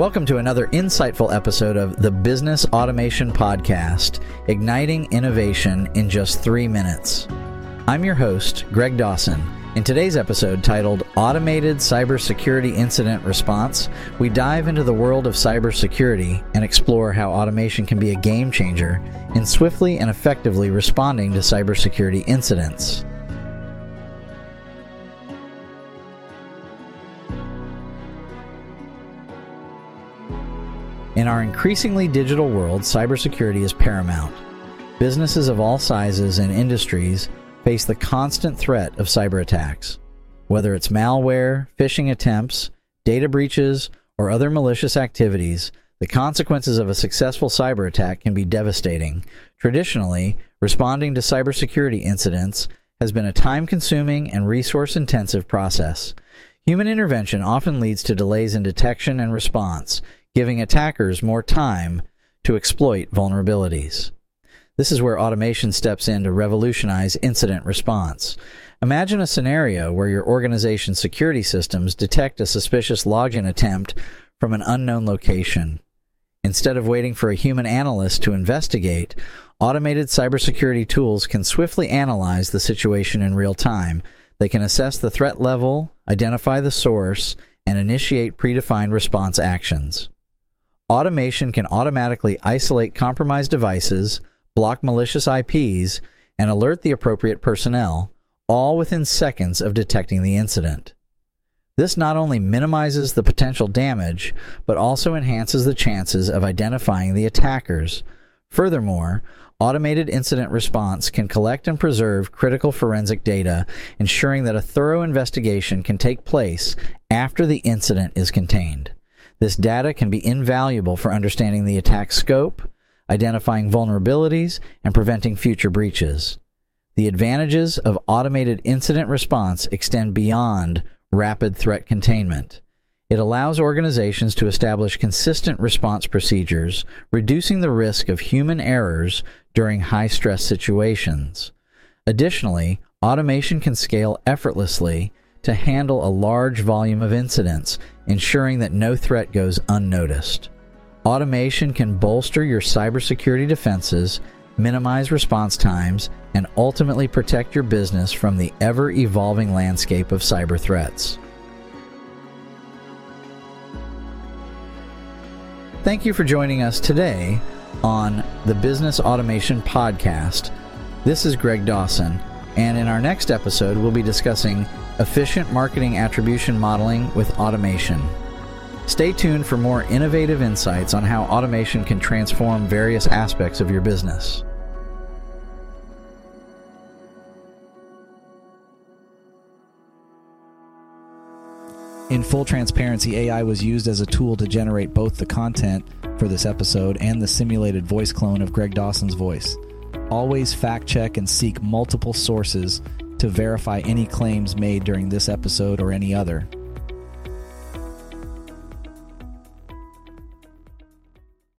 Welcome to another insightful episode of the Business Automation Podcast, igniting innovation in just three minutes. I'm your host, Greg Dawson. In today's episode, titled Automated Cybersecurity Incident Response, we dive into the world of cybersecurity and explore how automation can be a game changer in swiftly and effectively responding to cybersecurity incidents. In our increasingly digital world, cybersecurity is paramount. Businesses of all sizes and industries face the constant threat of cyber attacks. Whether it's malware, phishing attempts, data breaches, or other malicious activities, the consequences of a successful cyber attack can be devastating. Traditionally, responding to cybersecurity incidents has been a time consuming and resource intensive process. Human intervention often leads to delays in detection and response, giving attackers more time to exploit vulnerabilities. This is where automation steps in to revolutionize incident response. Imagine a scenario where your organization's security systems detect a suspicious login attempt from an unknown location. Instead of waiting for a human analyst to investigate, automated cybersecurity tools can swiftly analyze the situation in real time. They can assess the threat level, identify the source, and initiate predefined response actions. Automation can automatically isolate compromised devices, block malicious IPs, and alert the appropriate personnel, all within seconds of detecting the incident. This not only minimizes the potential damage, but also enhances the chances of identifying the attackers. Furthermore, automated incident response can collect and preserve critical forensic data, ensuring that a thorough investigation can take place after the incident is contained. This data can be invaluable for understanding the attack scope, identifying vulnerabilities, and preventing future breaches. The advantages of automated incident response extend beyond rapid threat containment. It allows organizations to establish consistent response procedures, reducing the risk of human errors during high stress situations. Additionally, automation can scale effortlessly to handle a large volume of incidents, ensuring that no threat goes unnoticed. Automation can bolster your cybersecurity defenses, minimize response times, and ultimately protect your business from the ever evolving landscape of cyber threats. Thank you for joining us today on the Business Automation Podcast. This is Greg Dawson, and in our next episode, we'll be discussing efficient marketing attribution modeling with automation. Stay tuned for more innovative insights on how automation can transform various aspects of your business. In full transparency, AI was used as a tool to generate both the content for this episode and the simulated voice clone of Greg Dawson's voice. Always fact check and seek multiple sources to verify any claims made during this episode or any other.